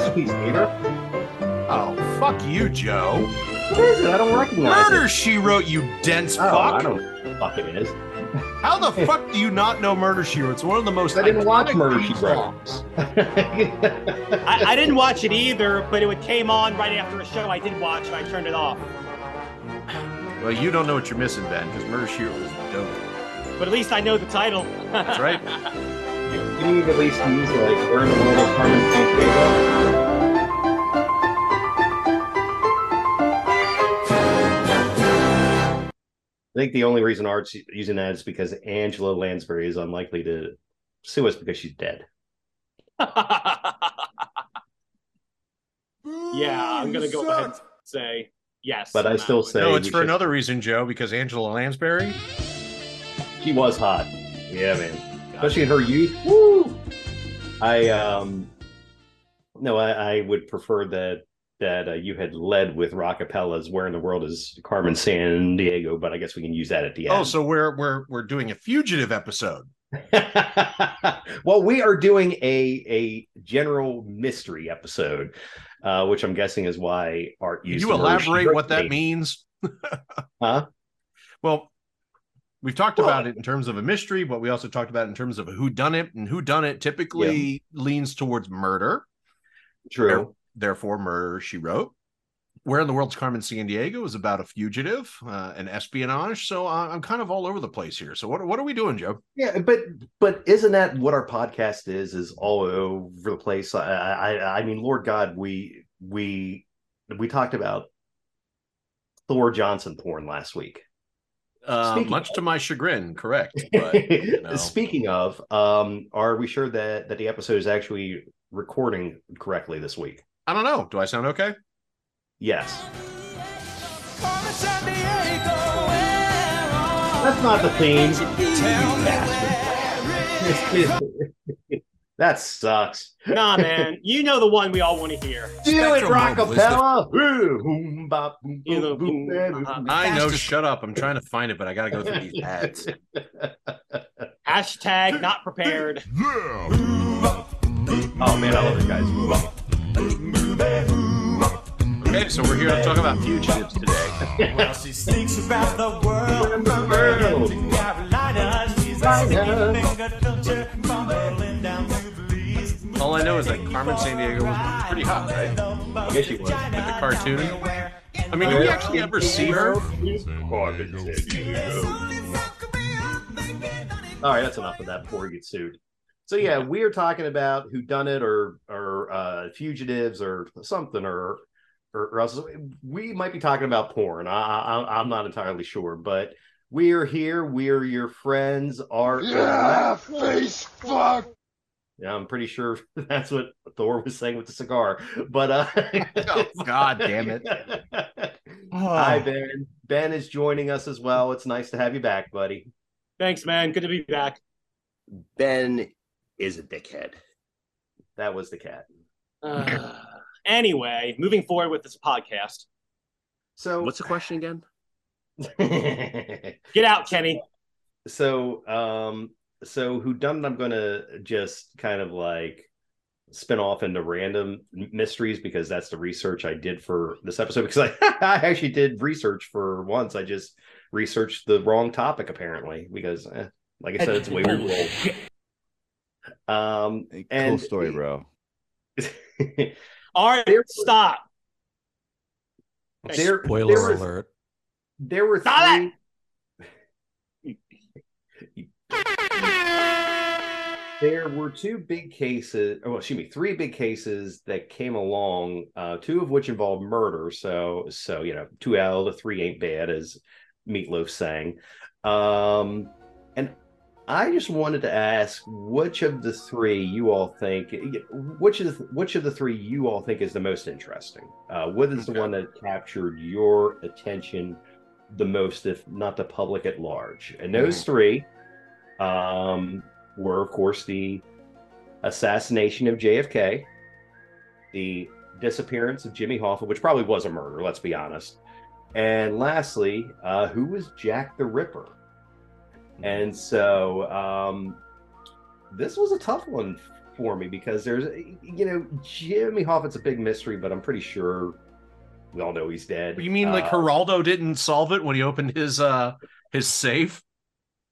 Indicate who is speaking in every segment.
Speaker 1: Masterpiece Theater?
Speaker 2: Oh, fuck you, Joe.
Speaker 1: What is it? I don't recognize
Speaker 2: Murder
Speaker 1: it.
Speaker 2: She Wrote, you dense
Speaker 1: Oh, I don't know what the fuck it is.
Speaker 2: How the fuck do you not know Murder She Wrote? It's one of the most.
Speaker 1: I didn't watch
Speaker 2: iconic
Speaker 1: Murder, She Wrote.
Speaker 3: I, I didn't watch it either, but it came on right after a show I did watch, and I turned it off.
Speaker 2: Well, you don't know what you're missing, Ben, because Murder She Wrote was dope.
Speaker 3: But at least I know the title.
Speaker 2: That's right.
Speaker 1: Can you at least use like where in the world is Carmen Sandiego? I think the only reason Art's using that is because Angela Lansbury is unlikely to sue us because she's dead.
Speaker 3: yeah, I'm gonna go ahead and say yes.
Speaker 1: But I still
Speaker 3: one.
Speaker 1: say
Speaker 2: No, it's for
Speaker 1: should-
Speaker 2: another reason, Joe, because Angela Lansbury.
Speaker 1: She was hot. Yeah, man. Especially in her youth. Woo! I um no, I, I would prefer that that uh, you had led with Rockapella's "Where in the World Is Carmen Sandiego," but I guess we can use that at the end.
Speaker 2: Oh, so we're we're we're doing a fugitive episode.
Speaker 1: well, we are doing a a general mystery episode, uh, which I'm guessing is why Art
Speaker 2: Can
Speaker 1: used.
Speaker 2: you
Speaker 1: the
Speaker 2: elaborate what that means?
Speaker 1: Huh?
Speaker 2: Well, we've talked
Speaker 1: Well-
Speaker 2: about it in terms of a mystery, but we also talked about it in terms of a who done it, and who done it typically leans towards murder.
Speaker 1: True.
Speaker 2: Therefore, murder she wrote. Where in the world's Carmen Sandiego is about a fugitive, uh, and espionage. So uh, I'm kind of all over the place here. So what what are we doing, Joe?
Speaker 1: Yeah, but but isn't that what our podcast is? Is all over the place. I I, I mean, Lord God, we we we talked about Thor Johnson porn last week.
Speaker 2: Uh,
Speaker 1: Speaking
Speaker 2: much to my chagrin, correct. But you know.
Speaker 1: Speaking of, um, are we sure that that the episode is actually recording correctly this week?
Speaker 2: I don't know. Do I sound okay?
Speaker 1: Yes. That's not the theme. You bastard. that sucks.
Speaker 3: Nah, man, you know the one we all want to hear.
Speaker 1: Do it,
Speaker 2: Spectrum Mobile is
Speaker 1: Rockapella.
Speaker 3: You.
Speaker 2: I know. Shut up. I'm trying to find it, but I got to go through these ads.
Speaker 3: Hashtag not prepared.
Speaker 1: Oh man, I love it, guys.
Speaker 2: Okay, so we're here to talk about fugitives today.
Speaker 4: Well, she sneaks about the world from Carolina. She's a finger culture from
Speaker 2: All I know is that Carmen Sandiego was pretty hot, right?
Speaker 1: I guess she was.
Speaker 2: With the cartoon. I mean, did we actually ever see her?
Speaker 1: All right, that's enough of that before we get sued. So yeah, we are talking about who done it or or uh, fugitives or something or, or or else we might be talking about porn. I, I I'm not entirely sure, but we are here. We're your friends. Art.
Speaker 5: Yeah, face fuck.
Speaker 1: Yeah, I'm pretty sure that's what Thor was saying with the cigar. But uh
Speaker 2: Oh, God damn it.
Speaker 1: Hi Ben. Ben is joining us as well. It's nice to have you back, buddy.
Speaker 3: Thanks, man. Good to be back.
Speaker 1: Ben is a dickhead. That was the cat.
Speaker 3: Uh, anyway, moving forward with this podcast.
Speaker 1: So
Speaker 6: What's the question again?
Speaker 3: Get out, Kenny.
Speaker 1: so um so who done I'm gonna just kind of like spin off into random mysteries because that's the research I did for this episode because I, I actually did research for once. I just researched the wrong topic apparently because eh, like I said, it's way we roll. Um
Speaker 5: Hey, cool
Speaker 1: And-
Speaker 5: story, bro.
Speaker 3: All right,
Speaker 1: There-
Speaker 3: stop.
Speaker 1: there,
Speaker 7: Spoiler
Speaker 1: there was-
Speaker 7: alert.
Speaker 1: There were
Speaker 3: Stop
Speaker 1: three. There were two big cases, oh, excuse me, three big cases that came along, uh, two of which involved murder. So, so you know, two out of the three ain't bad, as Meatloaf sang. Um, and I just wanted to ask which of the three you all think, which of the, which of the three you all think is the most interesting? Uh, what is the one that captured your attention the most, if not the public at large? And those three um, were, of course, the assassination of JFK, the disappearance of Jimmy Hoffa, which probably was a murder, let's be honest. And lastly, uh, who was Jack the Ripper? And so um, this was a tough one for me because there's, you know, Jimmy Hoffa's a big mystery, but I'm pretty sure we all know he's dead.
Speaker 2: You mean like
Speaker 1: Uh,
Speaker 2: Geraldo didn't solve it when he opened his uh his safe?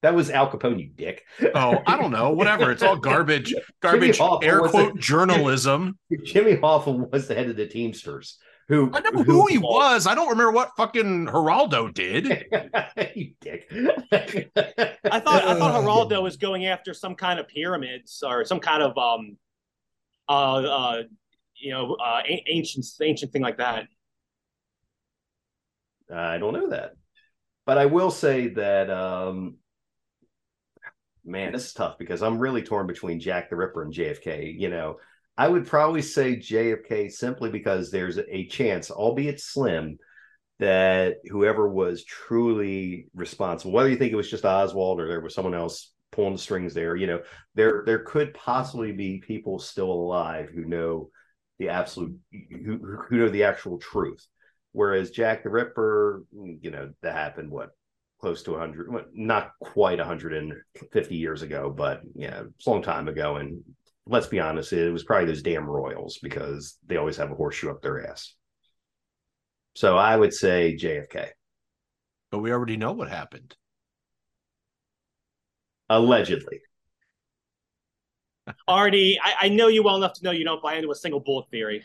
Speaker 1: That was Al Capone, you dick.
Speaker 2: Oh, I don't know. Whatever. It's all garbage. Garbage. Air quote
Speaker 1: a-
Speaker 2: journalism.
Speaker 1: Jimmy Hoffa was the head of the Teamsters. Who
Speaker 2: I know who he was. I don't remember what fucking Geraldo did.
Speaker 1: you dick.
Speaker 3: I thought I thought Geraldo was going after some kind of pyramids or some kind of um uh uh you know uh ancient ancient thing like that.
Speaker 1: I don't know that. But I will say that um man, this is tough because I'm really torn between Jack the Ripper and JFK. You know, I would probably say JFK simply because there's a chance, albeit slim, that whoever was truly responsible, whether you think it was just Oswald or there was someone else pulling the strings there, you know, there there could possibly be people still alive who know the absolute who, who know the actual truth. Whereas Jack the Ripper, you know, that happened what close to 100 not quite 150 years ago but yeah it's a long time ago and let's be honest it was probably those damn royals because they always have a horseshoe up their ass so i would say jfk
Speaker 2: But we already know what happened.
Speaker 1: allegedly
Speaker 3: Artie, I, I know you well enough to know you don't buy into a single bullet theory.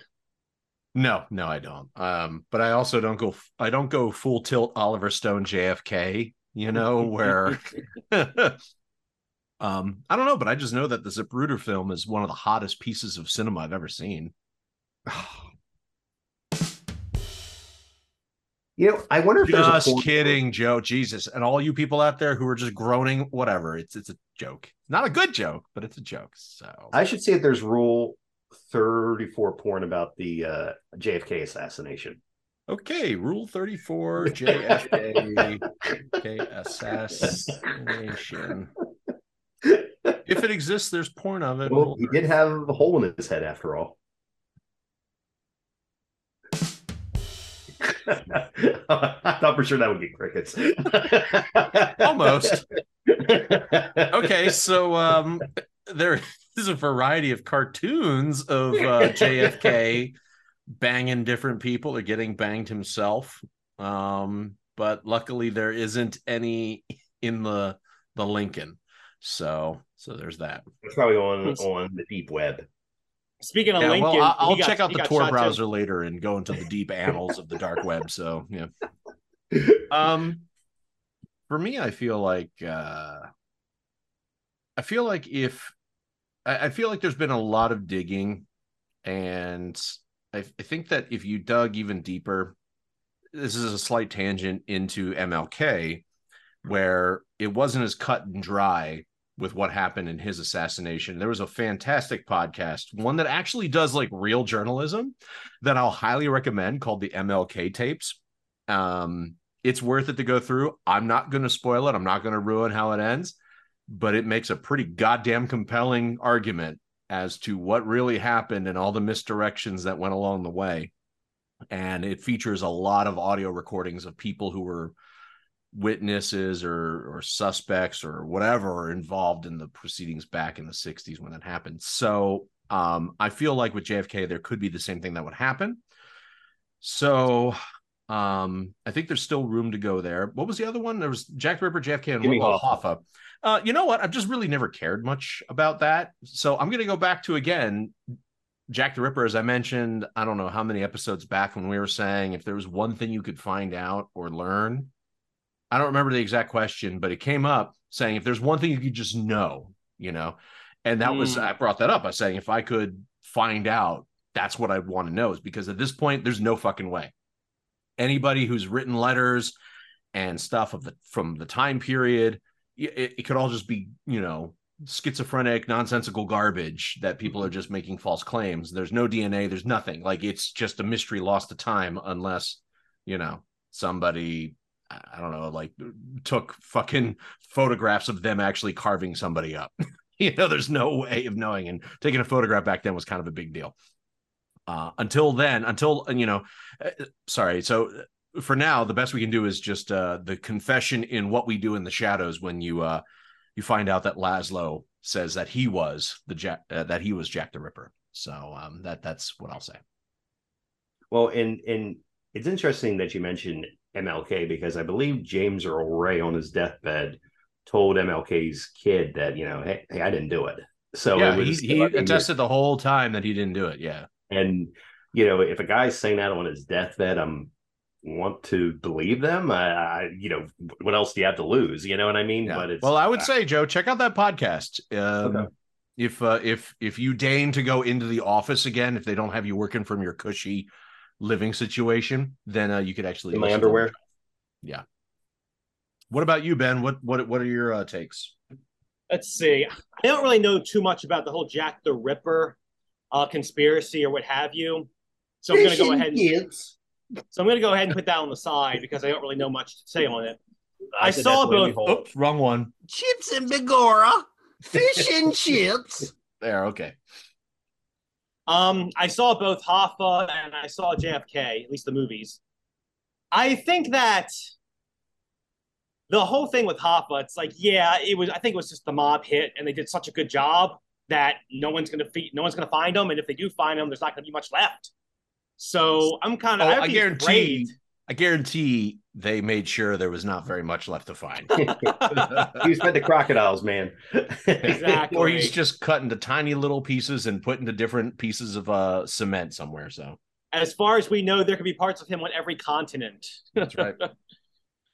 Speaker 2: No, no, I don't. Um, but I also don't go. I don't go full tilt Oliver Stone JFK. You know where. um, I don't know, but I just know that the Zapruder film is one of the hottest pieces of cinema I've ever seen.
Speaker 1: you know i wonder if there's a
Speaker 2: Just kidding, Joe. Jesus, and all you people out there who are just groaning, whatever. It's it's a joke. Not a good joke, but it's a joke. So
Speaker 1: i should see if there's rule 34 porn about the uh jfk assassination
Speaker 2: okay, Rule Thirty Four JFK JFK assassination. If it exists, there's porn of it.
Speaker 1: well he did have a hole in his head after all I thought for sure that would get crickets.
Speaker 2: Almost. okay, so um there is a variety of cartoons of uh, JFK banging different people or getting banged himself. Um, but luckily there isn't any in the the Lincoln. So so there's that.
Speaker 1: It's probably on on the deep web.
Speaker 3: Speaking of
Speaker 2: Yeah,
Speaker 3: Lincoln,
Speaker 2: well, I- I'll
Speaker 3: got-
Speaker 2: check out the
Speaker 3: got
Speaker 2: Tor
Speaker 3: shot too.
Speaker 2: browser later and go into the deep annals of the dark web. So yeah. Um, for me, I feel like uh, I feel like if I, I feel like there's been a lot of digging, and I, I think that if you dug even deeper, this is a slight tangent into MLK, where it wasn't as cut and dry with what happened in his assassination. There was a fantastic podcast, one that actually does like real journalism that I'll highly recommend called the MLK tapes. Um, it's worth it to go through. I'm not going to spoil it. I'm not going to ruin how it ends, but it makes a pretty goddamn compelling argument as to what really happened and all the misdirections that went along the way. And it features a lot of audio recordings of people who were witnesses or or suspects or whatever involved in the proceedings back in the 60s when that happened. So um, I feel like with JFK there could be the same thing that would happen. So um, I think there's still room to go there. What was the other one? There was Jack the Ripper, JFK, and
Speaker 1: Jimmy Hoffa.
Speaker 2: Hoffa. Uh, you know what? I've just really never cared much about that. So I'm going to go back to again Jack the Ripper, as I mentioned, I don't know how many episodes back when we were saying if there was one thing you could find out or learn. I don't remember the exact question, but it came up saying if there's one thing you could just know, you know, and that was
Speaker 3: Mm.
Speaker 2: I brought that up. I was saying if I could find out, that's what I'd want to know is because at this point there's no fucking way. Anybody who's written letters and stuff of the from the time period, it, it could all just be you know schizophrenic, nonsensical garbage that people are just making false claims. There's no DNA, there's nothing. Like it's just a mystery lost to time unless, you know, somebody I don't know, like took fucking photographs of them actually carving somebody up. you know, there's no way of knowing. And taking a photograph back then was kind of a big deal. Uh, until then, until you know, uh, sorry. So for now, the best we can do is just uh, the confession in what we do in the shadows when you uh, you find out that Laszlo says that he was the Jack uh, that he was Jack the Ripper. So um, that that's what I'll say.
Speaker 1: Well, and and it's interesting that you mentioned MLK because I believe James Earl Ray on his deathbed told MLK's kid that you know, hey, hey I didn't do it. So
Speaker 2: yeah,
Speaker 1: it was,
Speaker 2: he, he attested the whole time that he didn't do it. Yeah,
Speaker 1: and you know, if a guy's saying that on his deathbed, I'm want to believe them. I, I you know, what else do you have to lose? You know what I mean?
Speaker 2: Yeah.
Speaker 1: But it's
Speaker 2: well, I would say, Joe, check out that podcast. Um,
Speaker 1: Okay.
Speaker 2: If uh, if if you deign to go into the office again, if they don't have you working from your cushy living situation, then uh, you could actually
Speaker 1: in my underwear.
Speaker 2: Yeah. What about you, Ben? What what what are your uh, takes?
Speaker 3: Let's see. I don't really know too much about the whole Jack the Ripper uh, conspiracy or what have you. So I'm going to go ahead and
Speaker 1: Kids.
Speaker 3: So I'm going to go ahead and put that on the side because I don't really know much to say on it. I
Speaker 1: said
Speaker 3: saw
Speaker 1: that's the way we
Speaker 3: both-
Speaker 2: Oops, wrong one.
Speaker 5: Chips and Bigora. Fish and chips.
Speaker 2: There, okay.
Speaker 3: Um, I saw both Hoffa and I saw JFK, at least the movies. I think that the whole thing with Hoffa, it's like, yeah, it was. I think it was just the mob hit, and they did such a good job that no one's gonna fe- no one's gonna find them, and if they do find them, there's not gonna be much left. So I'm kind
Speaker 2: Oh,
Speaker 3: of.
Speaker 2: I guarantee. I guarantee they made sure there was not very much left to find.
Speaker 1: He's fed the crocodiles, man.
Speaker 3: Exactly.
Speaker 2: or he's just cut into tiny little pieces and put into different pieces of uh cement somewhere. So
Speaker 3: As far as we know, there could be parts of him on every continent.
Speaker 2: that's right.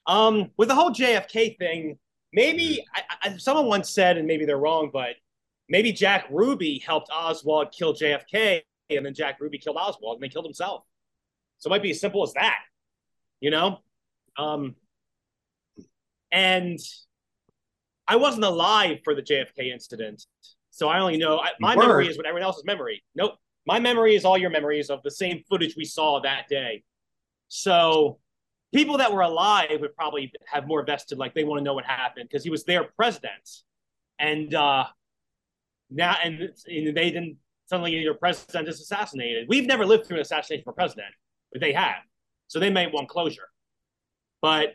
Speaker 3: Um, with the whole JFK thing, maybe I, I, someone once said, and maybe they're wrong, but maybe Jack Ruby helped Oswald kill JFK, and then Jack Ruby killed Oswald, and they killed himself. So it might be as simple as that, you know. Um, and I wasn't alive for the JFK incident, so I only know I, my memory is what everyone else's memory. Nope, my memory is all your memories of the same footage we saw that day. So people that were alive would probably have more vested, like they want to know what happened because he was their president, and uh, now and, and they didn't suddenly your president is assassinated. We've never lived through an assassination for a president, but they have, so they may want closure. But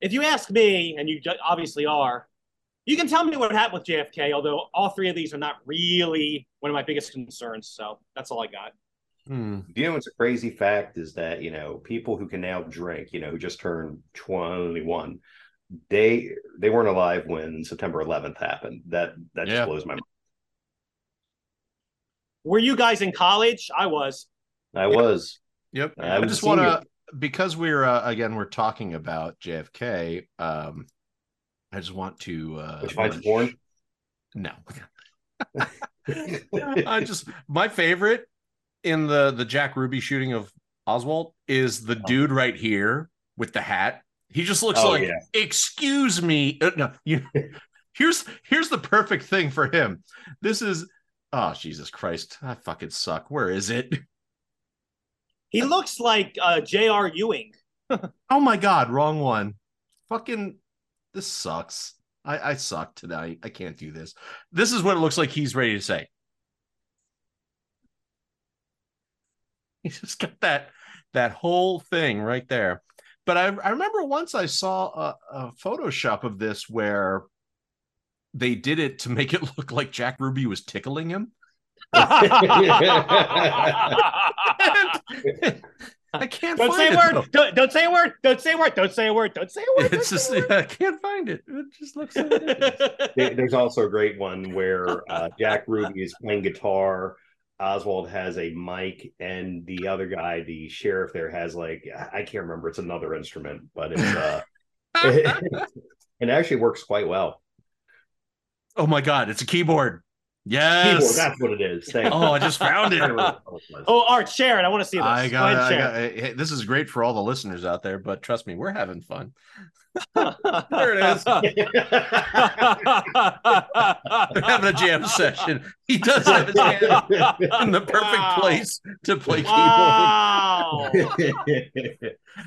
Speaker 3: if you ask me, and you obviously are, you can tell me what happened with JFK. Although all three of these are not really one of my biggest concerns, so that's all I got.
Speaker 2: Hmm.
Speaker 1: Do you know what's a crazy fact is that you know people who can now drink, you know, who just turned twenty one, they they weren't alive when September 11th happened. That that just blows my mind.
Speaker 3: Were you guys in college? I was.
Speaker 1: I was.
Speaker 2: Yep.
Speaker 1: I
Speaker 2: I, just want to because we're uh, again we're talking about JFK. Um, I just want to uh,
Speaker 1: Which finds
Speaker 2: mention-
Speaker 1: porn.
Speaker 2: No. I just my favorite in the the Jack Ruby shooting of Oswald is the dude right here with the hat. He just looks
Speaker 1: Oh,
Speaker 2: like,
Speaker 1: yeah.
Speaker 2: excuse me. Uh, no, you here's here's the perfect thing for him. This is oh Jesus Christ. I fucking suck. Where is it?
Speaker 3: He looks like uh, J.R. Ewing.
Speaker 2: Oh my god, wrong one. Fucking this sucks. I, I suck tonight. I can't do this. This is what it looks like he's ready to say. He's just got that that whole thing right there. But I, I remember once I saw a, a Photoshop of this where they did it to make it look like Jack Ruby was tickling him. I can't
Speaker 3: Don't
Speaker 2: find
Speaker 3: say a
Speaker 2: it,
Speaker 3: word.
Speaker 2: though.
Speaker 3: Don't, don't say a word. Don't say a word. Don't say a word. Don't say a word.
Speaker 2: It's just I can't find it. It just looks so
Speaker 1: There's also a great one where uh, Jack Ruby is playing guitar. Oswald has a mic, and the other guy, the sheriff, there has like I can't remember. It's another instrument, but it's uh, it actually works quite well.
Speaker 2: Oh my god, it's a keyboard.
Speaker 1: Keyboard,
Speaker 2: Yes.
Speaker 1: that's what it is. Thank
Speaker 2: oh, I just found it.
Speaker 3: oh, Art, share it. I want to see this.
Speaker 2: I
Speaker 3: Go ahead,
Speaker 2: I
Speaker 3: share
Speaker 2: got hey, this is great for all the listeners out there, but trust me, we're having fun. There it is. They're having a jam session. He does have his hand in the perfect
Speaker 3: Wow.
Speaker 2: place to play
Speaker 3: keyboard.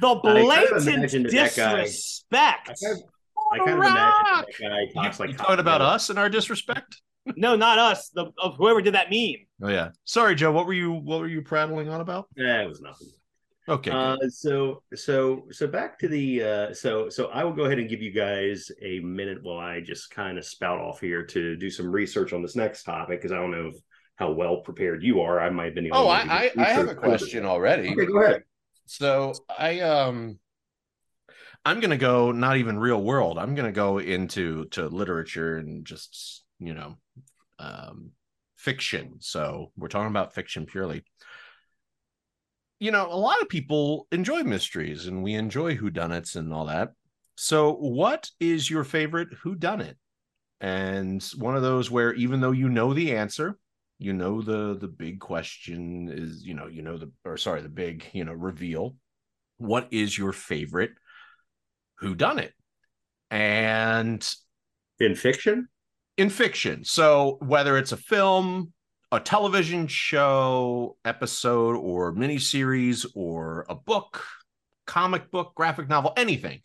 Speaker 3: The blatant
Speaker 1: imagined that
Speaker 3: disrespect.
Speaker 1: I kind of, I kind of imagine that guy talks
Speaker 2: You,
Speaker 1: like
Speaker 2: you talking about us and our disrespect?
Speaker 3: No, not us. The of whoever did that meme.
Speaker 2: Oh yeah. Sorry, Joe. What were you what were you prattling on about?
Speaker 1: Yeah, it was nothing.
Speaker 2: Okay.
Speaker 1: Uh, so so so back to the uh, so so I will go ahead and give you guys a minute while I just kind of spout off here to do some research on this next topic because I don't know if, how well prepared you are. I might have been. The
Speaker 2: oh, I, I, I have a question already.
Speaker 1: Okay, go ahead.
Speaker 2: So I um I'm gonna go not even real world. I'm gonna go into to literature and just you know um fiction. So we're talking about fiction purely. You know, a lot of people enjoy mysteries and we enjoy whodunits and all that. So what is your favorite whodunit? And one of those where even though you know the answer, you know the the big question is, you know, you know the or sorry, the big, you know, reveal what is your favorite who done it. And
Speaker 1: In fiction,
Speaker 2: in fiction. So whether it's a film a television show episode or miniseries or a book comic book graphic novel anything.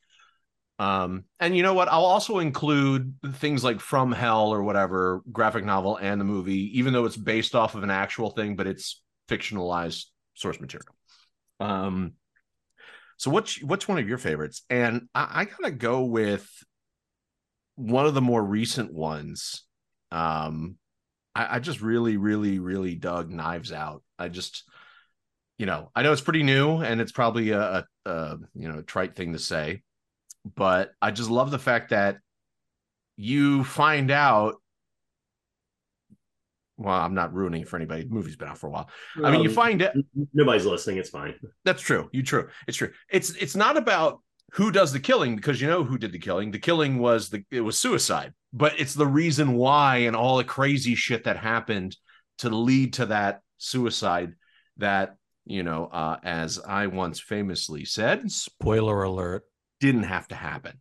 Speaker 2: Um and you know what? I'll also include things like from hell or whatever graphic novel and the movie even though it's based off of an actual thing but it's fictionalized source material. Um so what's what's one of your favorites? And I, I gotta go with one of the more recent ones. Um, I, I just really, really, really dug Knives Out. I just, you know, I know it's pretty new and it's probably a, a, a you know trite thing to say, but I just love the fact that you find out. Well, I'm not ruining it for anybody. The movie's been out for a while. I mean, you
Speaker 1: Um,
Speaker 2: find it.
Speaker 1: nobody's listening. It's fine.
Speaker 2: That's true. You true. It's true. It's it's not about who does the killing because you know who did the killing. The killing was the it was suicide, but it's the reason why and all the crazy shit that happened to lead to that suicide that you know uh as I once famously said
Speaker 6: Spoiler alert.
Speaker 2: didn't have to happen.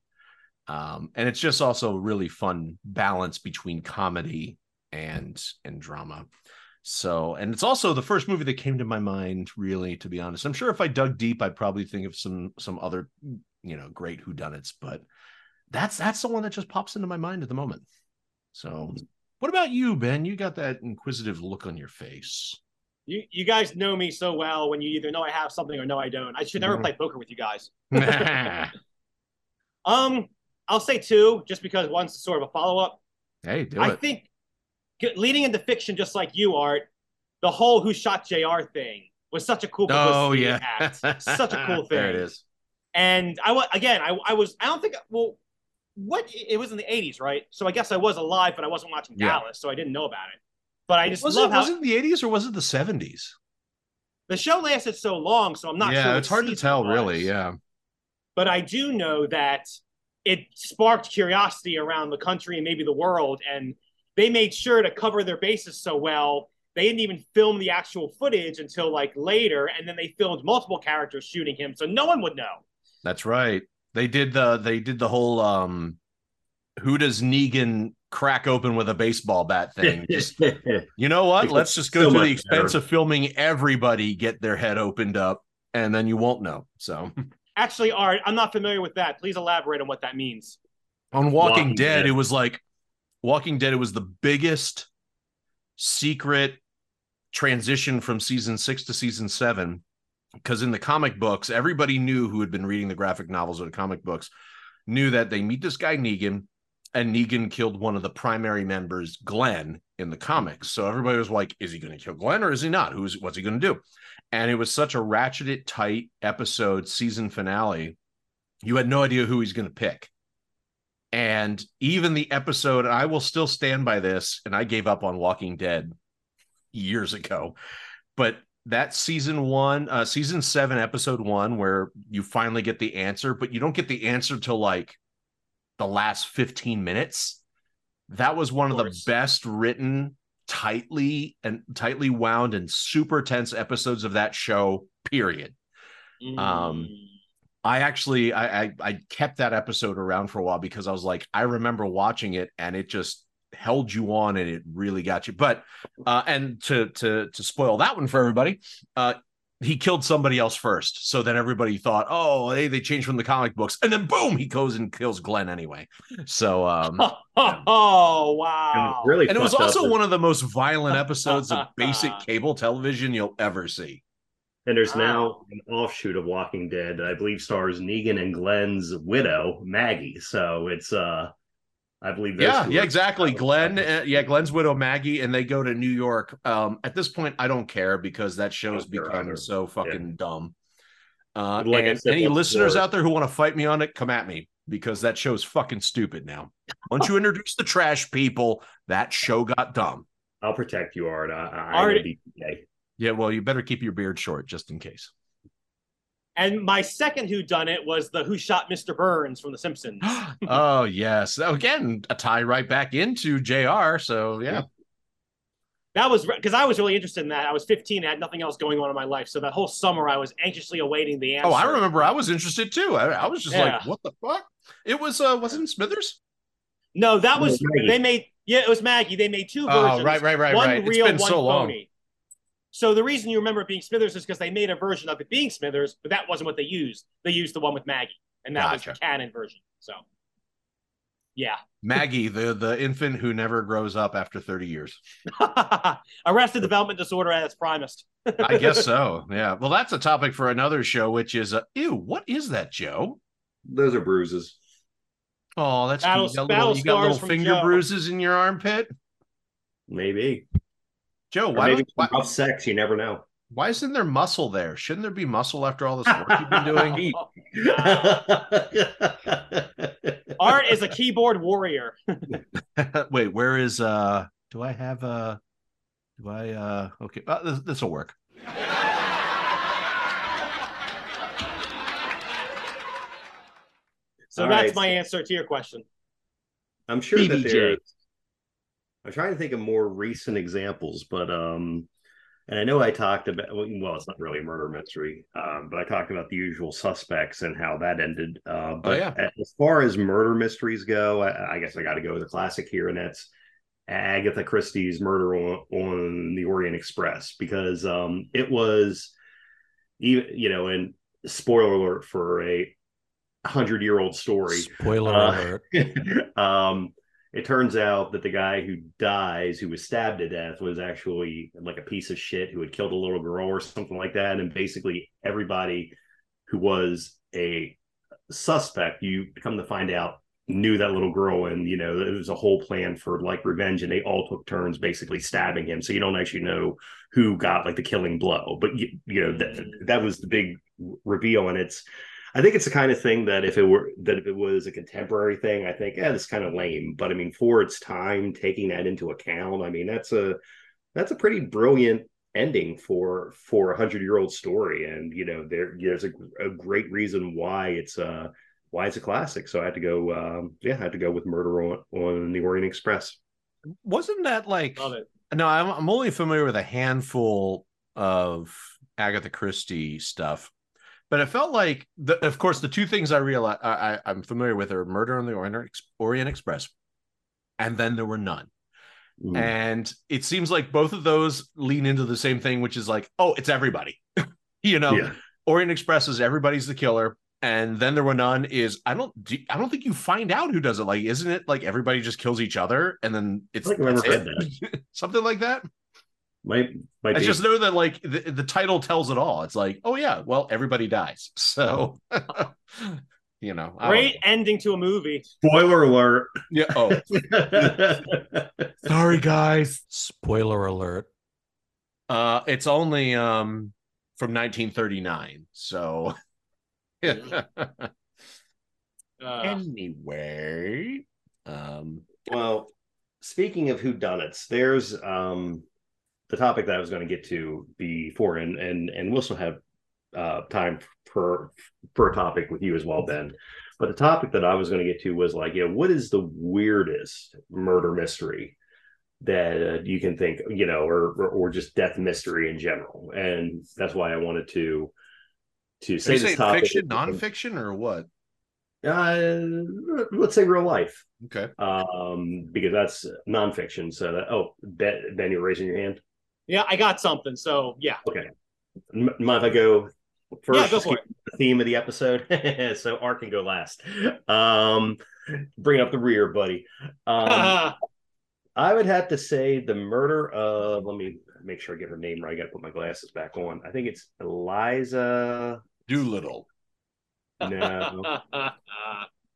Speaker 2: Um and it's just also a really fun balance between comedy and and drama. So, and it's also the first movie that came to my mind, really, to be honest. I'm sure if I dug deep, I'd probably think of some some other, you know, great whodunits, but that's that's the one that just pops into my mind at the moment. So, what about you, Ben? You got that inquisitive look on your face.
Speaker 3: You you guys know me so well when you either know I have something or no I don't. I should never
Speaker 2: Mhm.
Speaker 3: play poker with you guys. Um, I'll say two, just because one's sort of a follow up.
Speaker 2: Hey, do
Speaker 3: I
Speaker 2: it.
Speaker 3: think leading into fiction, just like you, Art, the whole "Who Shot J.R." thing was such a cool
Speaker 2: oh
Speaker 3: publicity
Speaker 2: yeah,
Speaker 3: act. Such a cool thing.
Speaker 2: There it is.
Speaker 3: And I was again, I, I was I don't think well, what it was in the '80s, right? So I guess I was alive, but I wasn't watching
Speaker 2: Yeah.
Speaker 3: Dallas, so I didn't know about it. But I just
Speaker 2: Was
Speaker 3: love
Speaker 2: it
Speaker 3: how
Speaker 2: was it the 80s or was it the 70s?
Speaker 3: the show lasted so long, so I'm not
Speaker 2: yeah,
Speaker 3: sure.
Speaker 2: it's hard to tell,
Speaker 3: was.
Speaker 2: really. Yeah.
Speaker 3: but I do know that it sparked curiosity around the country and maybe the world. And they made sure to cover their bases so well. They didn't even film the actual footage until like later. And then they filmed multiple characters shooting him. So no one would know.
Speaker 2: That's right. They did the they did the whole um who does Negan crack open with a baseball bat thing. Just you know what? Let's just go
Speaker 1: so
Speaker 2: to the expense
Speaker 1: better.
Speaker 2: of filming everybody get their head opened up and then you won't know. So
Speaker 3: Actually, Art, I'm not familiar with that. Please elaborate on what that means.
Speaker 2: on Walking,
Speaker 1: Walking
Speaker 2: Dead,
Speaker 1: Dead.
Speaker 2: it was like Walking Dead, it was the biggest secret transition from season six to season seven. Because in the comic books, everybody knew who had been reading the graphic novels or the comic books knew that they meet this guy Negan, and Negan killed one of the primary members, Glenn, in the comics. So everybody was like, "Is he going to kill Glenn or is he not? Who's what's he going to do?" And it was such a ratcheted tight episode season finale. You had no idea who he's going to pick. And even the episode, I will still stand by this, and I gave up on Walking Dead years ago. But that season one, uh, season seven, episode one, where you finally get the answer, but you don't get the answer till like the last 15 minutes. That was one of, the best written, tightly and tightly wound and super tense episodes of that show, period. Um,
Speaker 3: Mm.
Speaker 2: I actually I, I I kept that episode around for a while because I was like, I remember watching it and it just held you on and it really got you. But uh and to to to spoil that one for everybody, uh he killed somebody else first. So then everybody thought, oh, hey, they changed from the comic books, and then boom, he goes and kills Glenn anyway. So um
Speaker 3: oh, wow.
Speaker 1: really,
Speaker 2: and it was
Speaker 1: fucked up
Speaker 2: also one of the most violent episodes of basic cable television you'll ever see.
Speaker 1: And there's now an offshoot of Walking Dead that I believe stars Negan and Glenn's widow, Maggie. So it's uh I believe those
Speaker 2: Yeah, yeah, exactly. Glenn, uh, yeah, Glenn's widow Maggie, and they go to New York. Um, at this point, I don't care because that show's become so fucking dumb. Uh,
Speaker 1: Like
Speaker 2: and
Speaker 1: said
Speaker 2: any
Speaker 1: before-
Speaker 2: listeners out there who want to fight me on it, come at me because that show's fucking stupid now. Once you introduce the trash people, that show got dumb.
Speaker 1: I'll protect you, Art. I, I,
Speaker 3: Art-
Speaker 1: I'm a DPA.
Speaker 2: Yeah, well, you better keep your beard short just in case.
Speaker 3: And my second who done it was the Who Shot Mr. Burns from The Simpsons.
Speaker 2: oh yes, again a tie right back into J.R. So yeah,
Speaker 3: That was because I was really interested in that. I was 15, I had nothing else going on in my life, so that whole summer I was anxiously awaiting the answer.
Speaker 2: Oh, I remember. I was interested too. I, I was just
Speaker 3: Yeah.
Speaker 2: like, "What the fuck?" It was. uh Was it Smithers?
Speaker 3: No, that was
Speaker 1: Maggie.
Speaker 3: they made. Yeah, it was Maggie. They made two versions.
Speaker 2: Oh, right, right, right,
Speaker 3: one
Speaker 2: right. It's
Speaker 3: real,
Speaker 2: been
Speaker 3: one
Speaker 2: so long.
Speaker 3: phony. So the reason you remember it being Smithers is because they made a version of it being Smithers, but that wasn't what they used. They used the one with Maggie, and that was the canon version. So, yeah,
Speaker 2: Maggie, the the infant who never grows up after thirty years.
Speaker 3: Arrested Development Disorder at its primest.
Speaker 2: I guess so. Yeah. Well, that's a topic for another show, which is, uh, ew, what is that, Joe?
Speaker 1: Those are bruises.
Speaker 2: Oh, that's
Speaker 3: Battle-
Speaker 2: cute. You got little, you got little finger
Speaker 3: Joe.
Speaker 2: bruises in your armpit.
Speaker 1: Maybe.
Speaker 2: Joe, why,
Speaker 1: maybe
Speaker 2: why,
Speaker 1: rough sex, you never know.
Speaker 2: why isn't there muscle there? Shouldn't there be muscle after all this work you've been doing?
Speaker 3: Art is a keyboard warrior.
Speaker 2: Wait, where is uh do I have uh do I uh okay uh, this this will work.
Speaker 3: So
Speaker 1: All
Speaker 3: that's
Speaker 1: right,
Speaker 3: my answer to your question.
Speaker 1: I'm sure that
Speaker 5: BBJ.
Speaker 1: there. I'm trying to think of more recent examples, but um, and I know I talked about well, it's not really a murder mystery, um, but I talked about the usual suspects and how that ended. Uh, but
Speaker 2: yeah.
Speaker 1: as far as murder mysteries go, I, I guess I got to go with a classic here, and that's Agatha Christie's Murder on, on the Orient Express because um, it was, even you know, and spoiler alert for a hundred year old story.
Speaker 6: Spoiler
Speaker 1: Uh,
Speaker 6: alert.
Speaker 1: um, it turns out that the guy who dies, who was stabbed to death, was actually like a piece of shit who had killed a little girl or something like that. And basically, everybody who was a suspect, you come to find out, knew that little girl, and you know it was a whole plan for like revenge, and they all took turns basically stabbing him. So you don't actually know who got like the killing blow, but you, you know that that was the big reveal, and it's I think it's the kind of thing that if it were that if it was a contemporary thing, I think, yeah, that's kind of lame. But I mean, for its time, taking that into account, I mean, that's a that's a pretty brilliant ending for for a hundred year old story. And you know, there there's a, a great reason why it's uh why it's a classic. So I had to go, um, yeah, I had to go with Murder on on the Orient Express.
Speaker 2: Wasn't that like
Speaker 3: Love it.
Speaker 2: No, I'm I'm only familiar with a handful of Agatha Christie stuff. But it felt like, the, of course, the two things I realize I, I'm familiar with are Murder on the Orient, Orient Express, and then there were none.
Speaker 1: Mm.
Speaker 2: And it seems like both of those lean into the same thing, which is like, oh, it's everybody. you know,
Speaker 1: yeah,
Speaker 2: Orient Express is everybody's the killer, and then there were none is I don't do, I don't think you find out who does it. Like, isn't it like everybody just kills each other, and then it's
Speaker 1: I think
Speaker 2: that's
Speaker 1: remember
Speaker 2: it? something like that.
Speaker 1: Might might
Speaker 2: I
Speaker 1: be.
Speaker 2: just know that like the, the title tells it all. It's like, oh yeah, well everybody dies, so you know, I
Speaker 3: Great
Speaker 2: know.
Speaker 3: ending to a movie.
Speaker 1: Spoiler alert.
Speaker 2: Yeah. Oh, sorry guys.
Speaker 6: Spoiler alert.
Speaker 2: Uh, it's only um from 1939, so.
Speaker 3: Uh,
Speaker 2: anyway, um,
Speaker 1: Well, speaking of whodunits, there's um the topic that I was going to get to before, and and and we'll still have uh time for for a topic with you as well, Ben. But the topic that I was going to get to was like, yeah, what is the weirdest murder mystery that uh, you can think, you know, or, or or just death mystery in general? And that's why I wanted to to say this topic.
Speaker 2: Fiction, nonfiction, or what?
Speaker 1: Uh, let's say real life
Speaker 2: Okay.
Speaker 1: um, because that's nonfiction. So that oh, Ben, ben, you're raising your hand.
Speaker 3: Yeah, I got something. So yeah,
Speaker 1: M- Mind if I go first?
Speaker 3: Yeah, go for
Speaker 1: keep The theme of the episode, so Art can go last. Um, bring up the rear, buddy. Um, I would have to say the murder of. Let me make sure I get her name right. I got to put my glasses back on. I think it's Eliza.
Speaker 2: Doolittle.
Speaker 1: No,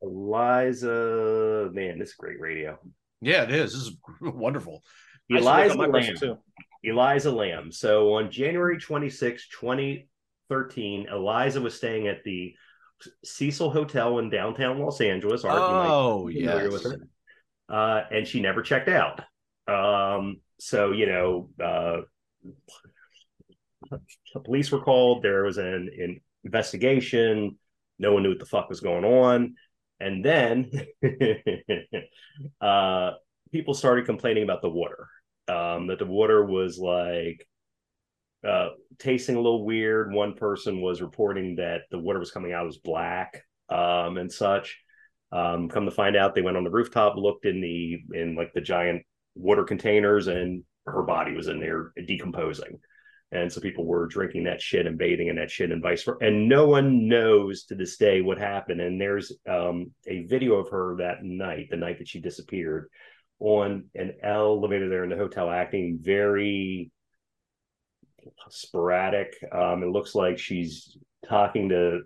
Speaker 1: Eliza. Man, this is great radio.
Speaker 2: Yeah, it is. This is wonderful.
Speaker 3: I should look
Speaker 1: Eliza
Speaker 3: up my person, Lam.
Speaker 1: Eliza Lam. So on January 26, 2013, Eliza was staying at the Cecil Hotel in downtown Los Angeles. Art,
Speaker 2: Oh, yes.
Speaker 1: with her. Uh, and she never checked out. Um, so, you know, uh, police were called. There was an, an investigation. No one knew what the fuck was going on. And then uh, people started complaining about the water. Um, that the water was like uh, tasting a little weird. One person was reporting that the water was coming out as black um, and such. Um, come to find out, they went on the rooftop, looked in the in like the giant water containers, and her body was in there decomposing. And so people were drinking that shit and bathing in that shit and vice versa. And no one knows to this day what happened. And there's um, a video of her that night, the night that she disappeared, on an elevator there in the hotel, acting very sporadic. Um, it looks like she's talking to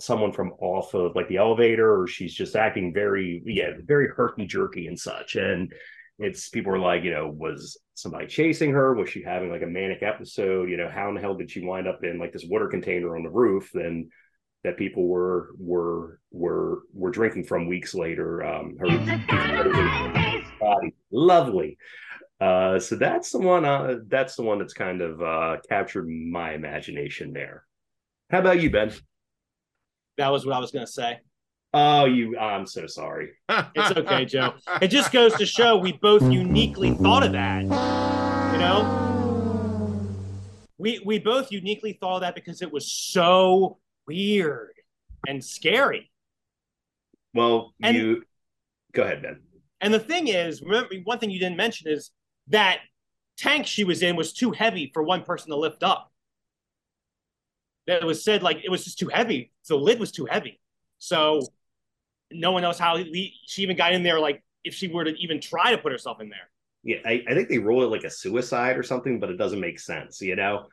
Speaker 1: someone from off of like the elevator, or she's just acting very, yeah, very herky jerky and such. And it's people were like, you know, was somebody chasing her? Was she having like a manic episode? You know, how in the hell did she wind up in like this water container on the roof? Then that people were were were were drinking from weeks later. Um, her body, lovely. Uh, so that's the one. Uh, that's the one that's kind of uh, captured my imagination there. How about you, Ben?
Speaker 3: That was what I was going to say.
Speaker 1: Oh, you. I'm so sorry.
Speaker 3: It's okay, Joe. It just goes to show we both uniquely thought of that. You know? We we both uniquely thought of that because it was so weird and scary.
Speaker 1: Well,
Speaker 3: And-
Speaker 1: you go ahead, Ben.
Speaker 3: And the thing is, remember one thing you didn't mention is that tank she was in was too heavy for one person to lift up. That was said like it was just too heavy. The lid was too heavy. So no one knows how he, she even got in there. Like if she were to even try to put herself in there.
Speaker 1: Yeah, I, I think they roll it like a suicide or something, but it doesn't make sense, you know.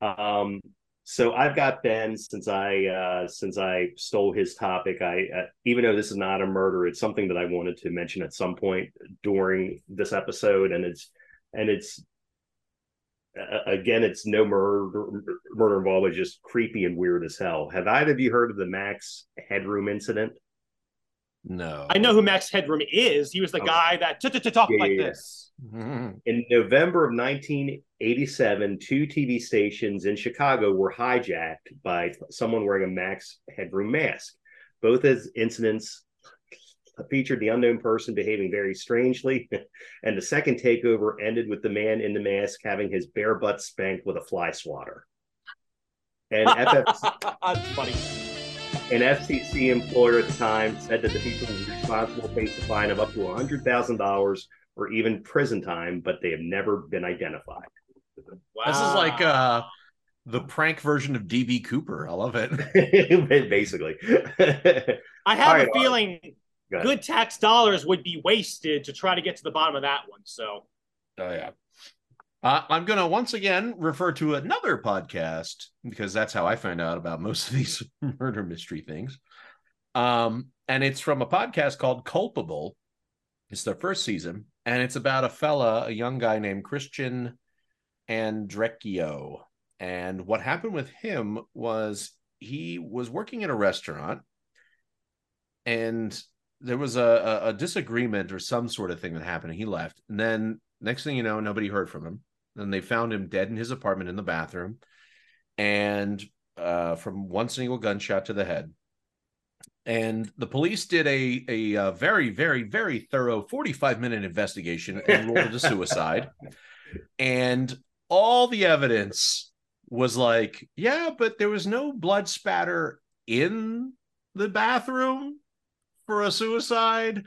Speaker 1: Um, so I've got Ben since I uh, since I stole his topic. I uh, even though this is not a murder, it's something that I wanted to mention at some point during this episode, and it's and it's uh, again, it's no murder murder involved. It's just creepy and weird as hell. Have either of you heard of the Max Headroom incident?
Speaker 2: No.
Speaker 3: I know who Max Headroom is. He was the
Speaker 1: Okay.
Speaker 3: guy that t- t- t- talked
Speaker 1: Yeah,
Speaker 3: like
Speaker 1: yeah, yeah.
Speaker 3: this.
Speaker 2: Mhm.
Speaker 1: In November of 1987, two TV stations in Chicago were hijacked by someone wearing a Max Headroom mask. Both as incidents featured the unknown person behaving very strangely, and the second takeover ended with the man in the mask having his bare butt spanked with a fly swatter. And FF,
Speaker 3: That's funny.
Speaker 1: An FCC employer at the time said that the people responsible faced a fine of up to $100,000 or even prison time, but they have never been identified.
Speaker 3: Wow.
Speaker 2: This is like uh the prank version of DB Cooper. I love it.
Speaker 1: Basically.
Speaker 3: I have
Speaker 1: All right,
Speaker 3: a feeling
Speaker 1: Go
Speaker 3: good tax dollars would be wasted to try to get to the bottom of that one. So
Speaker 2: Oh yeah. Uh, I'm going to once again refer to another podcast because that's how I find out about most of these murder mystery things. Um, and it's from a podcast called Culpable. It's their first season, and it's about a fella, a young guy named Christian Andreacchio. And what happened with him was he was working in a restaurant, and there was a, a disagreement or some sort of thing that happened. And he left, and then next thing you know, nobody heard from him. Then they found him dead in his apartment in the bathroom, and uh, from one single gunshot to the head. And the police did a, a uh very, very, very thorough 45 minute investigation and ruled it a suicide. And all the evidence was like, yeah, but there was no blood spatter in the bathroom for a suicide.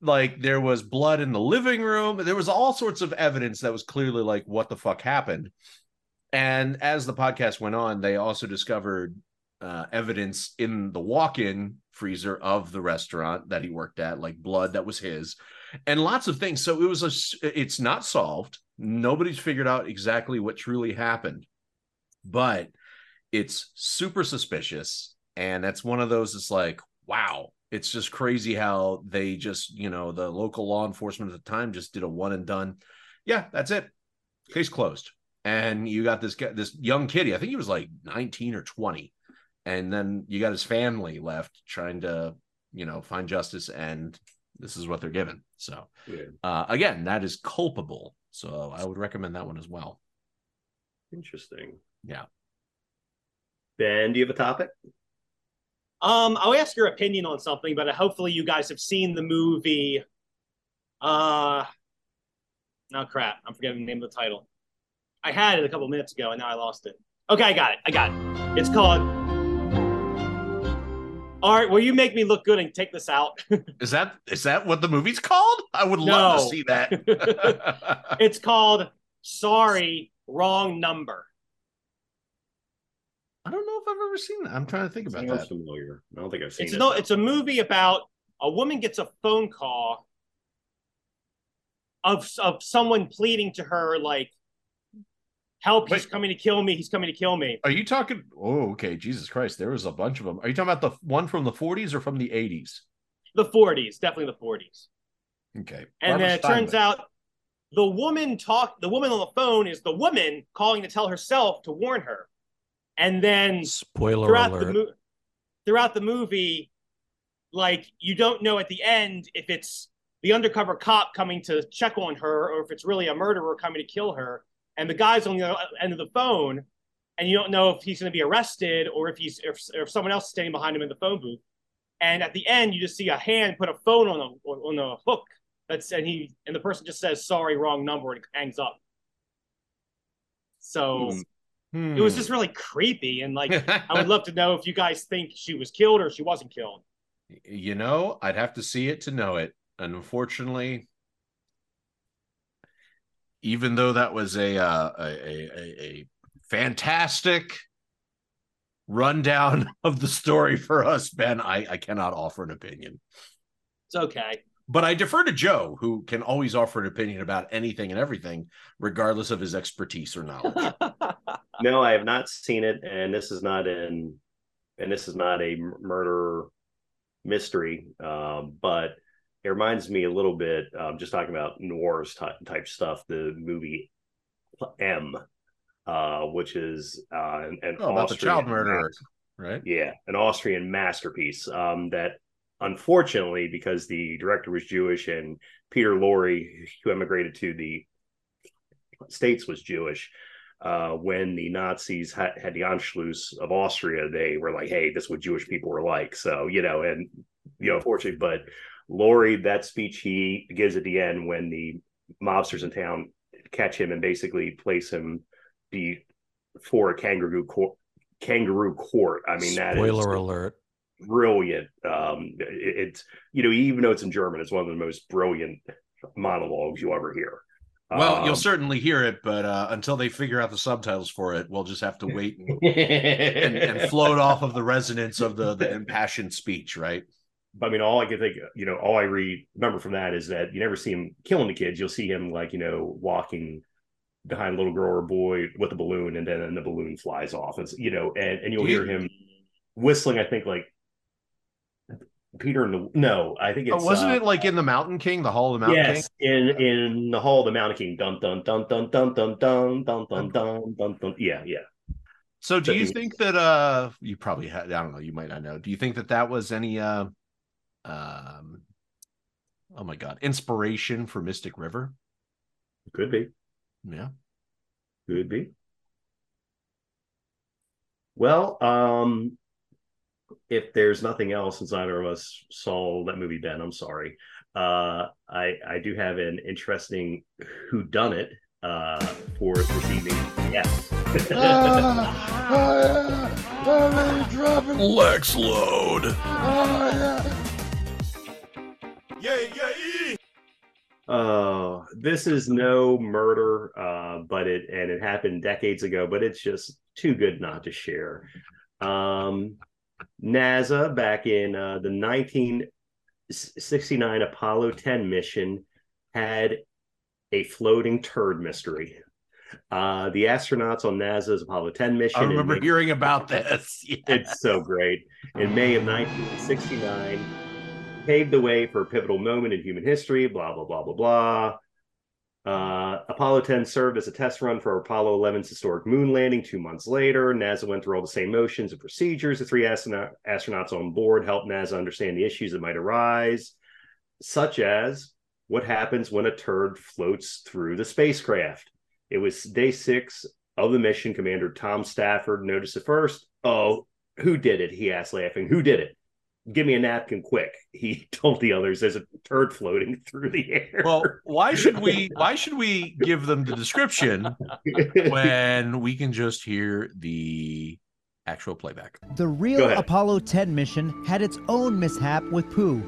Speaker 2: Like there was blood in the living room. There was all sorts of evidence that was clearly like, what the fuck happened? And as the podcast went on, they also discovered uh, evidence in the walk-in freezer of the restaurant that he worked at, like blood that was his, and lots of things. So it was a It's not solved. Nobody's figured out exactly what truly happened, but it's super suspicious, and that's one of those. It's like, wow, it's just crazy how they just, you know, the local law enforcement at the time just did a one and done. Yeah, that's it. Case closed. And you got this guy, this young kitty. I think he was like 19 or 20 and then you got his family left trying to you know find justice and this is what they're given so
Speaker 1: Yeah.
Speaker 2: uh again that is culpable so i would recommend that one as well
Speaker 1: Interesting.
Speaker 2: Yeah.
Speaker 1: Ben, do you have a topic?
Speaker 3: Um, I'll ask your opinion on something, but hopefully you guys have seen the movie. Uh, no crap, I'm forgetting the name of the title. I had it a couple minutes ago and now I lost it. Okay, I got it. I got it. It's called. All right, will you make me look good and take this out?
Speaker 2: is that is that what the movie's called i would love to see that
Speaker 3: it's called Sorry, Wrong Number.
Speaker 2: I don't know if i've ever seen that i'm trying to think about
Speaker 1: Sounds
Speaker 2: that
Speaker 1: familiar. I don't think I've seen
Speaker 3: It's
Speaker 1: it.
Speaker 3: no, it's a movie about a woman gets a phone call of of someone pleading to her like, "Help! He's coming to kill me! He's coming to kill me!"
Speaker 2: are you talking oh okay jesus christ there was a bunch of them are you talking about the one from the 40s or from the 80s
Speaker 3: The 40s, definitely the 40s.
Speaker 2: okay
Speaker 3: And
Speaker 2: Barbara
Speaker 3: then it turns
Speaker 2: Stanwyck.
Speaker 3: out the woman talk the woman on the phone is the woman calling to tell herself to warn her. And then
Speaker 6: Spoiler
Speaker 3: throughout the
Speaker 6: alert.
Speaker 3: mo- throughout the movie, like you don't know at the end if it's the undercover cop coming to check on her or if it's really a murderer coming to kill her. And the guy's on the other end of the phone, and you don't know if he's going to be arrested or if he's if, or if someone else is standing behind him in the phone booth. And at the end, you just see a hand put a phone on a on a hook. That's and he and the person just says sorry, wrong number, and hangs up. So
Speaker 2: hmm. Hmm.
Speaker 3: it was just really creepy and like I would love to know if you guys think she was killed or she wasn't killed.
Speaker 2: you know i'd have to see it to know it and unfortunately even though that was a uh, a, a, a, a fantastic rundown of the story for us ben I, I cannot offer an opinion
Speaker 3: It's okay.
Speaker 2: but i defer to joe who can always offer an opinion about anything and everything regardless of his expertise or knowledge
Speaker 1: No, I have not seen it, and this is not an, and this is not a murder mystery. Um, but it reminds me a little bit, um, just talking about noirs type, type stuff. The movie M, uh, which is uh, an, an
Speaker 2: oh, about the child murderer right
Speaker 1: yeah, an Austrian masterpiece. Um, that unfortunately, because the director was Jewish and Peter Lorre, who emigrated to the states, was Jewish. Uh, when the Nazis had, had the Anschluss of Austria, they were like, "Hey, this is what Jewish people were like." So you know, and you know, unfortunately, but Lorre, that speech he gives at the end when the mobsters in town catch him and basically place him before a kangaroo court. Kangaroo court. I mean, that is
Speaker 6: Spoiler alert.
Speaker 1: brilliant. Um, it, it's you know, even though it's in German, it's one of the most brilliant monologues you ever hear.
Speaker 2: Well you'll
Speaker 1: Um,
Speaker 2: certainly hear it but uh, until they figure out the subtitles for it we'll just have to wait and and, and float off of the resonance of the, the impassioned speech, right?
Speaker 1: But I mean, all I can think, you know, all I read remember from that is that you never see him killing the kids. You'll see him like you know walking behind a little girl or boy with a balloon, and then the balloon flies off. It's you know, and and you'll hear him whistling. I think like Peter and the no, I think it's
Speaker 2: Oh, wasn't
Speaker 1: uh,
Speaker 2: it like in the Mountain King, the Hall of the Mountain
Speaker 1: yes, in in the Hall of the Mountain King. Dun dun dun dun dun dun dun dun dun dun dun dun. Yeah, yeah.
Speaker 2: So, do you think that uh, you probably had? I don't know. You might not know. Do you think that that was any uh, um, oh my god, inspiration for Mystic River?
Speaker 1: Could be.
Speaker 2: Yeah.
Speaker 1: Could be. Well, um, if there's nothing else, since neither of us saw that movie, Ben, I'm sorry. Uh, I I do have an interesting who done it uh for this evening. Yeah.
Speaker 2: Lex Load.
Speaker 4: Yeah, yeah,
Speaker 1: Uh, this is no murder, uh, but it and it happened decades ago, but it's just too good not to share. Um, NASA back in uh, the 1969 Apollo 10 mission had a floating turd mystery. Uh, the astronauts on NASA's Apollo 10 mission.
Speaker 2: I remember
Speaker 1: May-
Speaker 2: hearing about this. Yeah.
Speaker 1: it's so great. In May of 1969, paved the way for a pivotal moment in human history, blah, blah, blah, blah, blah. Uh, Apollo 10 served as a test run for Apollo 11's historic moon landing two months later. NASA went through all the same motions and procedures. The three astronaut- astronauts on board helped NASA understand the issues that might arise, such as what happens when a turd floats through the spacecraft. It was day six of the mission. Commander Tom Stafford noticed it first. Oh, who did it? He asked, laughing. Who did it? Give me a napkin quick. He told the others there's a turd floating through the air.
Speaker 2: Well, why should we? Why should we give them the description when we can just hear the actual playback?
Speaker 7: The real. Apollo 10 mission had its own mishap with poo.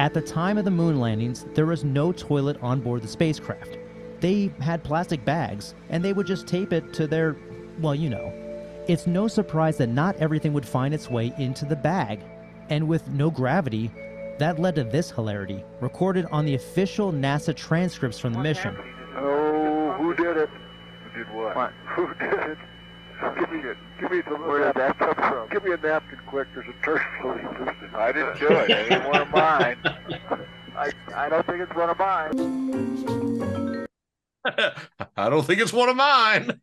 Speaker 7: At the time of the moon landings, there was no toilet on board the spacecraft. They had plastic bags, and they would just tape it to their, well, you know. It's no surprise that not everything would find its way into the bag. And with no gravity, that led to this hilarity, recorded on the official NASA transcripts from the mission.
Speaker 8: Oh, who did it? Who did what? Who did it? Give me, give me the Where did that come from? Give me a napkin quick. There's a turd floating through the I didn't do it. It ain't one of mine. I, I don't think it's one of mine.
Speaker 2: I don't think it's one of mine.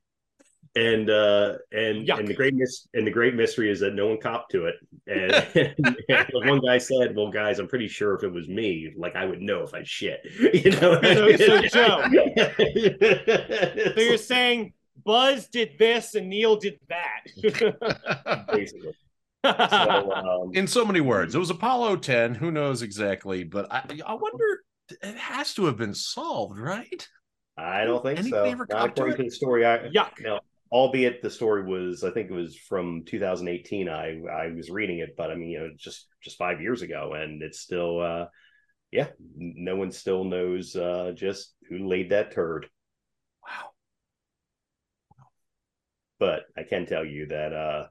Speaker 1: And uh and
Speaker 3: Yuck.
Speaker 1: and the great mis- and the great mystery is that no one copped to it and, and one guy said well guys i'm pretty sure if it was me like i would know if i shit you know
Speaker 3: So- so, Joe, So you're saying Buzz did this and Neil did that.
Speaker 1: basically so, um,
Speaker 2: In so many words, it was Apollo 10. Who knows exactly? But I, I wonder. It has to have been solved, right?
Speaker 1: i don't think
Speaker 2: Anybody
Speaker 1: so
Speaker 2: ever
Speaker 1: not
Speaker 2: copped to
Speaker 1: according to the story i
Speaker 3: Yuck.
Speaker 1: now albeit the story was i think it was from 2018 i i was reading it but i mean you know just just five years ago and it's still uh yeah no one still knows uh just who laid that turd
Speaker 2: Wow.
Speaker 1: but I can tell you that uh,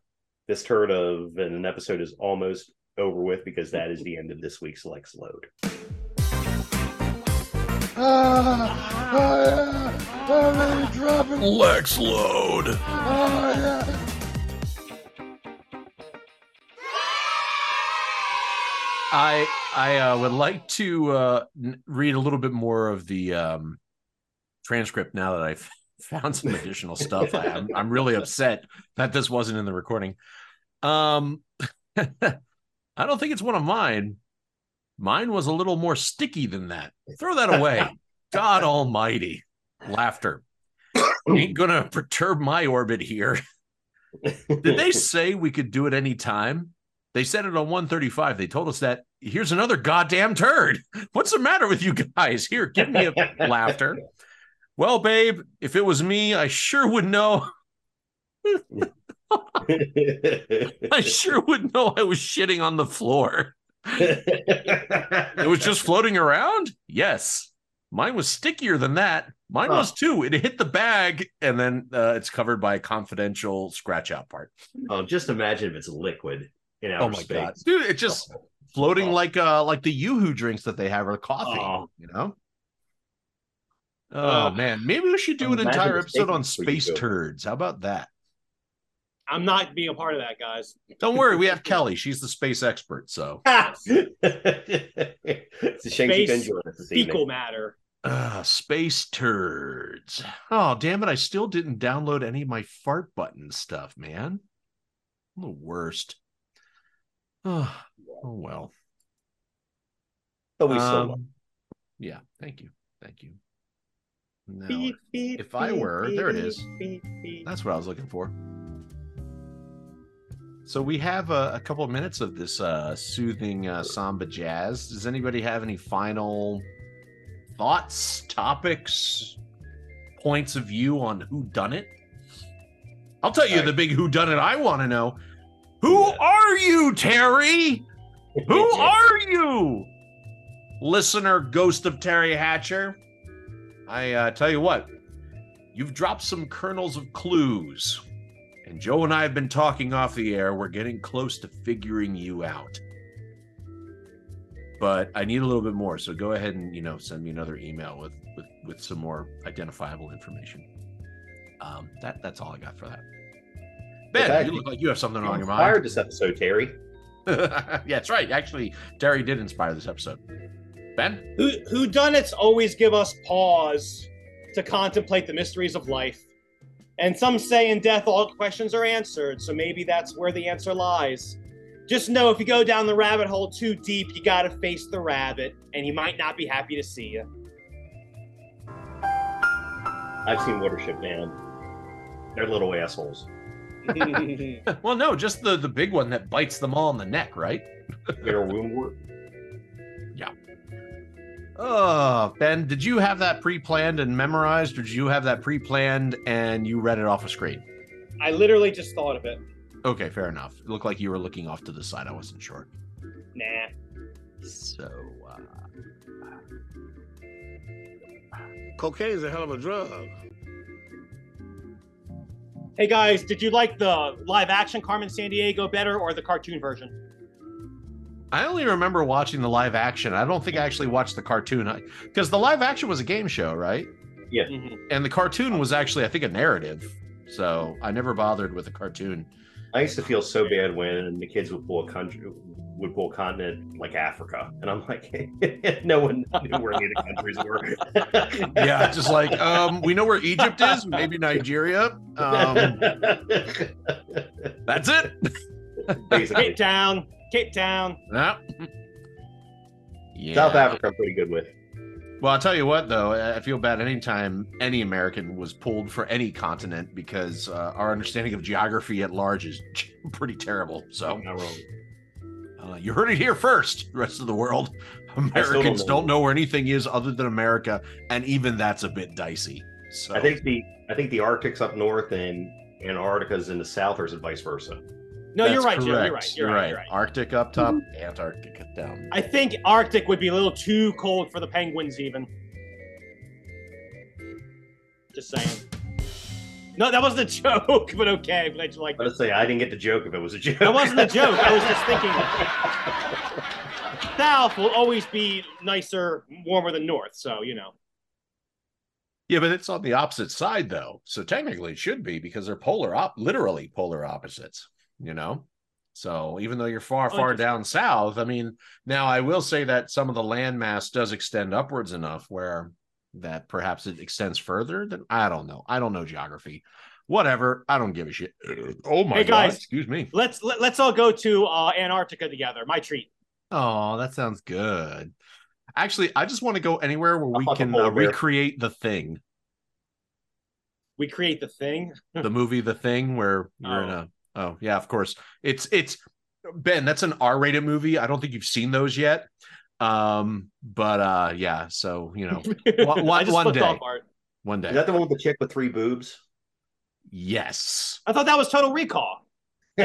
Speaker 1: this turd of an episode is almost over with because that is the end of this week's Lex Load.
Speaker 8: Ah, oh, yeah. Oh, dropping.
Speaker 2: Lex load.
Speaker 8: Oh, yeah.
Speaker 2: I I uh, would like to uh, n- read a little bit more of the um, transcript now that I've found some additional stuff. I, am I'm really upset that this wasn't in the recording. Um, I don't think it's one of mine. Mine was a little more sticky than that. Throw that away. God Almighty, laughter ain't gonna perturb my orbit here. Did they say we could do it any time? They said it on 135. They told us that here's another goddamn turd. What's the matter with you guys? Here, give me a laughter. Well, babe, if it was me, I sure would know. I sure would know I was shitting on the floor. It was just floating around? Yes. Mine was stickier than that. Mine was too. It hit the bag and then uh, it's covered by a confidential scratch out part.
Speaker 1: oh, just imagine if it's liquid in outer
Speaker 2: Oh my
Speaker 1: space.
Speaker 2: god, dude! It's just floating
Speaker 1: Oh.
Speaker 2: like uh like the YooHoo drinks that they have or coffee.
Speaker 1: Oh.
Speaker 2: You know. Oh
Speaker 3: Uh,
Speaker 2: man, maybe we should do an entire episode on
Speaker 1: taken for you
Speaker 2: space turds. How about that?
Speaker 3: I'm not being a part of that, guys.
Speaker 2: Don't worry, we have Kelly. She's the space expert. So
Speaker 1: it's a shame she
Speaker 3: Space
Speaker 1: couldn't join us this
Speaker 3: Fecal
Speaker 1: evening.
Speaker 3: matter.
Speaker 2: Uh, space turds. Oh damn it! I still didn't download any of my fart button stuff, man. I'm the worst. Oh, oh well.
Speaker 1: But we still
Speaker 2: Um, yeah, thank you, thank you. Now,
Speaker 3: Beep, beep,
Speaker 2: if I
Speaker 3: beep,
Speaker 2: were- there it
Speaker 3: beep,
Speaker 2: is.
Speaker 3: beep, beep.
Speaker 2: That's what I was looking for. So we have a, a couple of minutes of this uh, soothing uh, samba jazz. Does anybody have any final thoughts, topics, points of view on who done it? I'll tell you
Speaker 1: Alright.
Speaker 2: the big who done it I want to know. Who are you, Terry? Who are you? Listener Ghost of Terry Hatcher. I uh, tell you what, you've dropped some kernels of clues. And Joe and I have been talking off the air. We're getting close to figuring you out. But I need a little bit more. So go ahead and, you know, send me another email with with, with some more identifiable information. Um, that that's all I got for that. Ben,
Speaker 1: fact-
Speaker 2: you look like you have something on your mind.
Speaker 1: Inspired
Speaker 2: mind.
Speaker 1: this episode, Terry.
Speaker 2: yeah, that's right. Actually, Terry did inspire this episode. Ben?
Speaker 3: Who who done it's always give us pause to contemplate the mysteries of life. And some say in death all questions are answered, so maybe that's where the answer lies. Just know if you go down the rabbit hole too deep, you gotta face the rabbit, and he might not be happy to see you.
Speaker 1: I've seen Watership Man. They're little assholes.
Speaker 2: well, no, just the the big one that bites them all in the neck, right?
Speaker 1: They're Yeah.
Speaker 2: Oh, Ben, did you have that pre-planned and memorized, or did you have that pre-planned and you read it off a screen?
Speaker 3: I literally just thought of it.
Speaker 2: Okay, fair enough. It looked like you were looking off to the side. I wasn't sure.
Speaker 3: Nah.
Speaker 2: So, uh,
Speaker 9: Cocaine's a hell of a drug.
Speaker 3: Hey guys, did you like the live action Carmen Sandiego better or the cartoon version?
Speaker 2: I only remember watching the live action. I don't think I actually watched the cartoon because the live action was a game show, right?
Speaker 1: Yeah.
Speaker 3: Mhm.
Speaker 2: And the cartoon was actually, I think, a narrative. So I never bothered with the cartoon.
Speaker 1: I used to feel so bad when the kids would pull a country would pull a continent like Africa, and I'm like, no one knew where any of the countries were.
Speaker 2: Yeah, just like um, we know where Egypt is, maybe Nigeria. Um, that's it.
Speaker 1: basically.
Speaker 3: Cape Town, Cape Town.
Speaker 2: No. Yeah.
Speaker 1: South Africa, I'm pretty good with.
Speaker 2: Well, I'll tell you what, though, I I feel bad anytime any American was pulled for any continent because uh, our understanding of geography at large is pretty terrible. So uh, you heard it here first. The rest of the world,
Speaker 1: don't
Speaker 2: Americans
Speaker 1: know.
Speaker 2: don't know where anything is other than America, and even that's a bit dicey. So
Speaker 1: I think the I think the Arctic's up north and Antarctica's in the south, or is it vice versa?
Speaker 3: No, you're right, You're right. You're, right. You're right.
Speaker 2: Arctic up top, mm-hmm. Antarctica down.
Speaker 3: I think Arctic would be a little too cold for the penguins, even. Just saying. No, that wasn't a joke, but okay. I'm glad you liked it.
Speaker 1: Let's say I didn't get the joke if it was a joke.
Speaker 3: That wasn't a joke. I was just thinking. South will always be nicer, warmer than North, so you know.
Speaker 2: Yeah, but it's on the opposite side though. So technically it should be because they're polar op literally polar opposites, you know? So even though you're far,
Speaker 3: Oh,
Speaker 2: far down south, I mean, now I will say that some of the landmass does extend upwards enough where that perhaps it extends further than I don't know. I don't know geography. Whatever. I don't give a shit. Oh my
Speaker 3: Hey,
Speaker 2: god,
Speaker 3: guys.
Speaker 2: excuse me.
Speaker 3: Let's let, let's all go to uh, Antarctica together. My treat.
Speaker 2: Oh, that sounds good. Actually, I just want to go anywhere where we can uh, recreate the thing.
Speaker 3: We create the thing.
Speaker 2: the movie The Thing where you're in
Speaker 3: Oh.
Speaker 2: a oh yeah, of course. It's it's Ben, that's an R-rated movie. I don't think you've seen those yet. Um, but uh yeah, so you know, One- one-
Speaker 3: I
Speaker 2: one day. one
Speaker 1: Is
Speaker 2: day.
Speaker 1: that the one with the chick with three boobs?
Speaker 2: Yes.
Speaker 3: I thought that was Total Recall.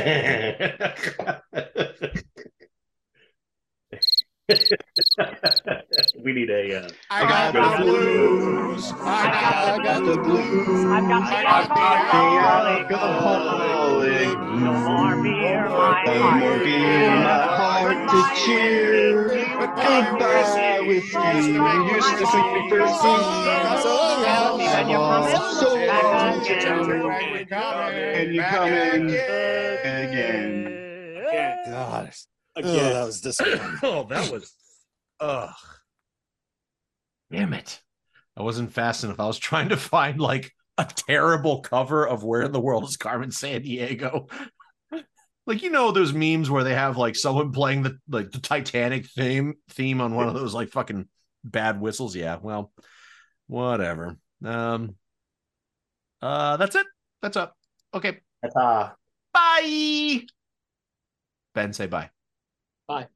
Speaker 1: we need a. Uh,
Speaker 9: I got the blues. I got, I got the blues.
Speaker 10: I've got the alcoholic. No more beer, my heart.
Speaker 9: to cheer. Goodbye with you. Used to think me first
Speaker 10: When you're coming back again.
Speaker 9: And you coming again.
Speaker 11: God.
Speaker 3: Again.
Speaker 11: Oh, that was disappointing.
Speaker 2: Oh, that was ugh. Damn it. I wasn't fast enough. I was trying to find like a terrible cover of where in the world is Carmen Sandiego. like you know those memes where they have like someone playing the like the Titanic theme theme on one of those like fucking bad whistles. Yeah, well, whatever. Um uh that's it. That's up. Okay.
Speaker 1: uh,
Speaker 2: Bye. Ben, say bye.
Speaker 3: Bye.